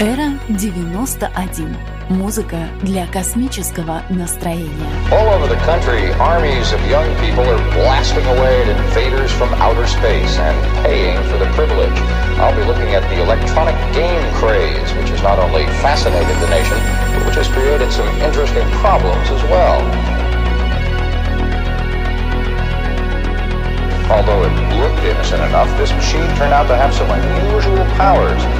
Эра 91. Музыка для космического настроения. All over the country, armies of young people are blasting away at invaders from outer space and paying for the privilege. I'll be looking at the electronic game craze, which has not only fascinated the nation, but which has created some interesting problems as well. Although it looked innocent enough, this machine turned out to have some unusual powers.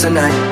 Tonight.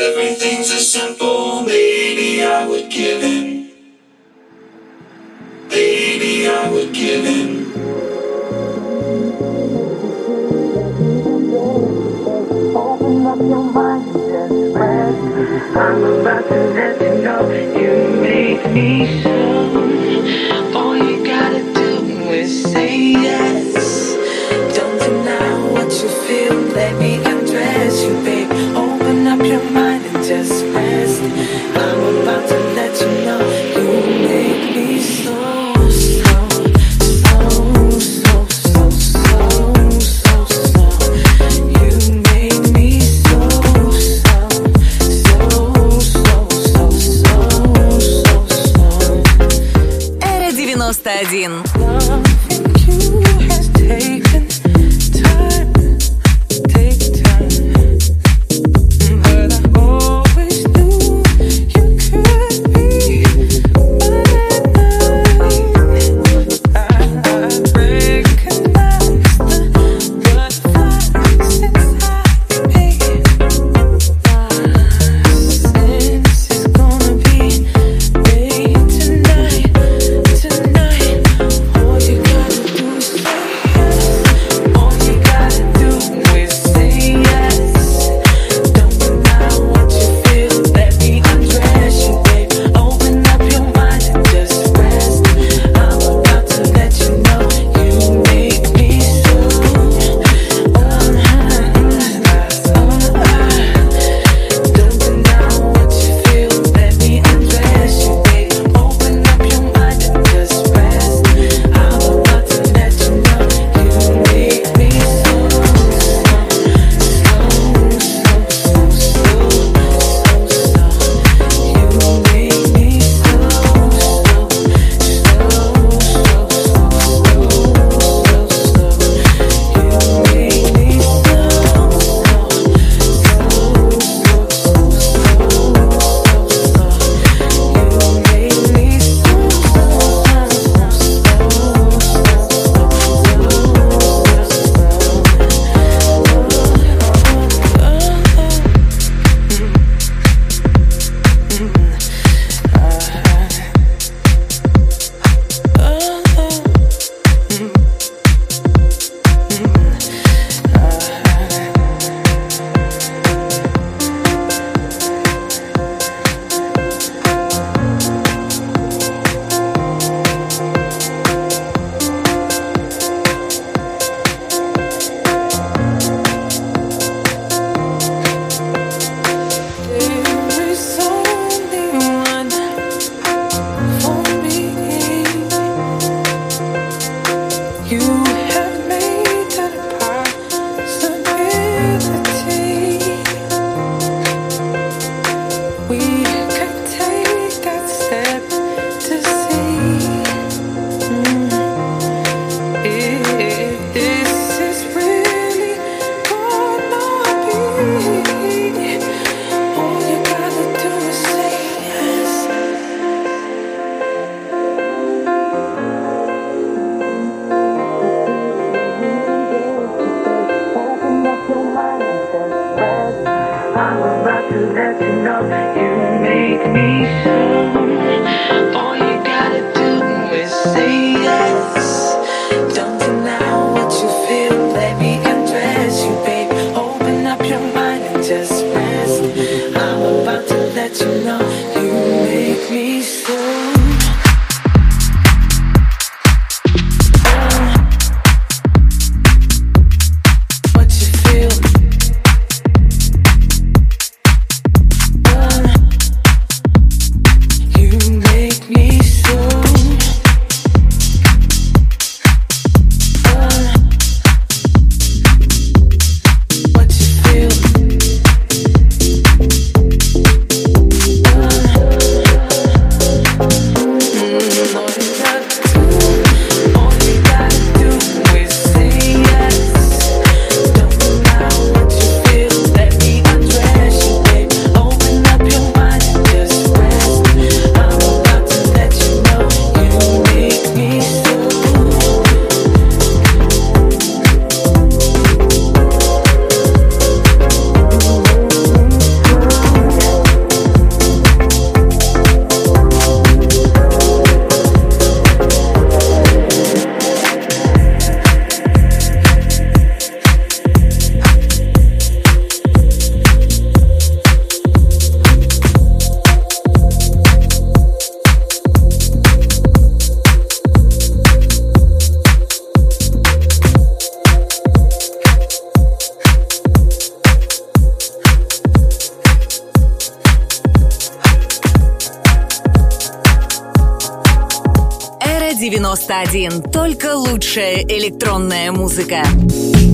everything's a simple, maybe I would give in. Maybe I would give in. Open up your mind and rest. I'm about to let you. You make me so электронная музыка. standing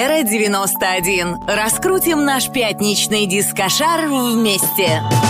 Эра 91. Раскрутим наш пятничный дискошар вместе. 오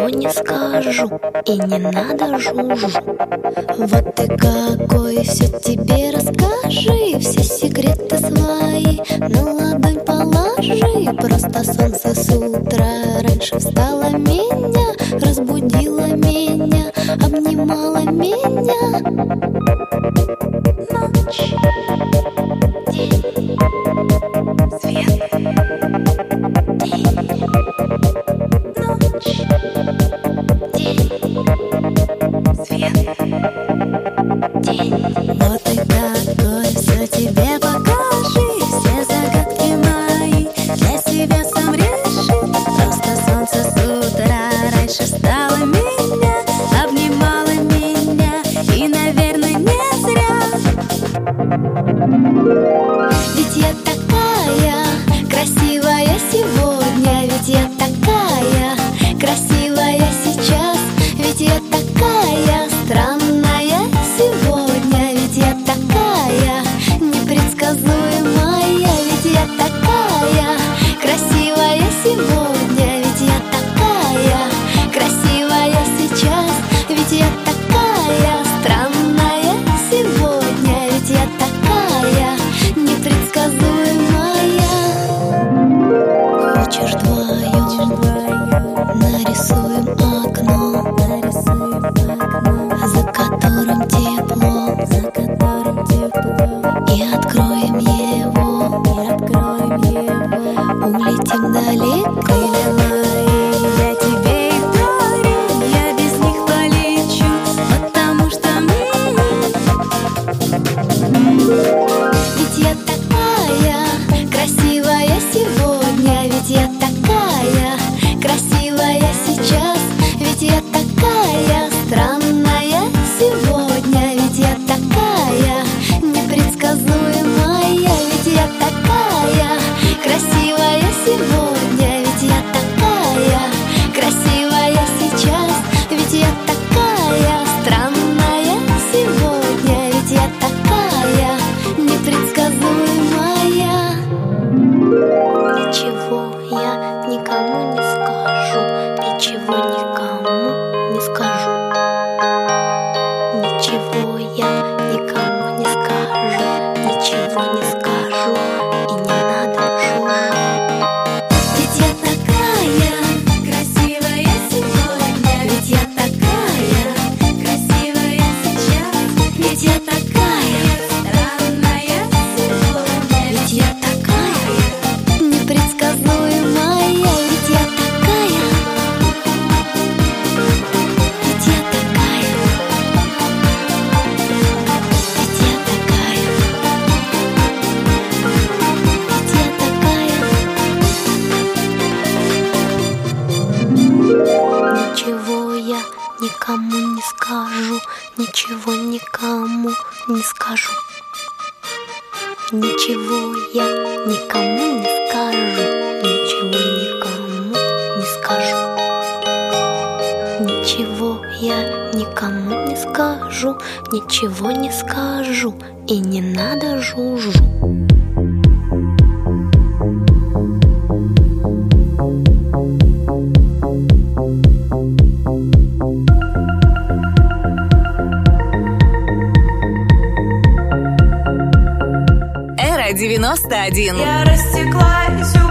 ничего не скажу И не надо жужу Вот ты какой, все тебе расскажи Все секреты свои. Ну На ладонь положи Просто солнце с утра раньше встало меня Разбудило меня, обнимало меня. Ночь. 91. Я растеклась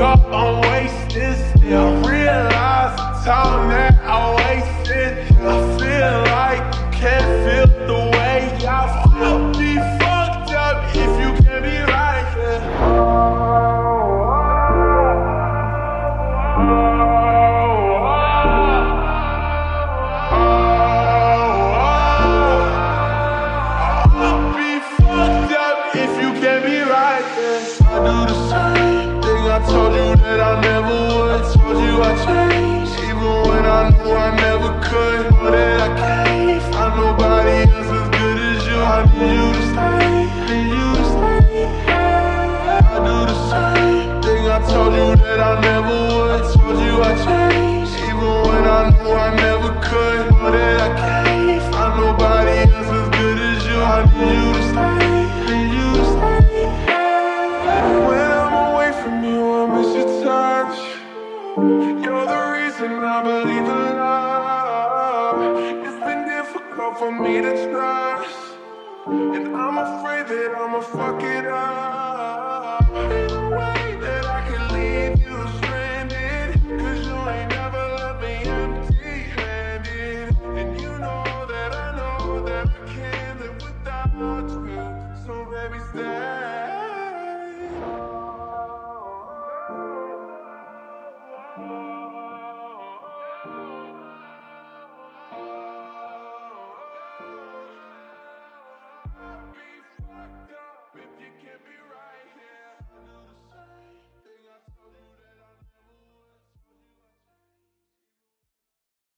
up, I'm wasted still. Realize the time that I it, I'ma fuck it up.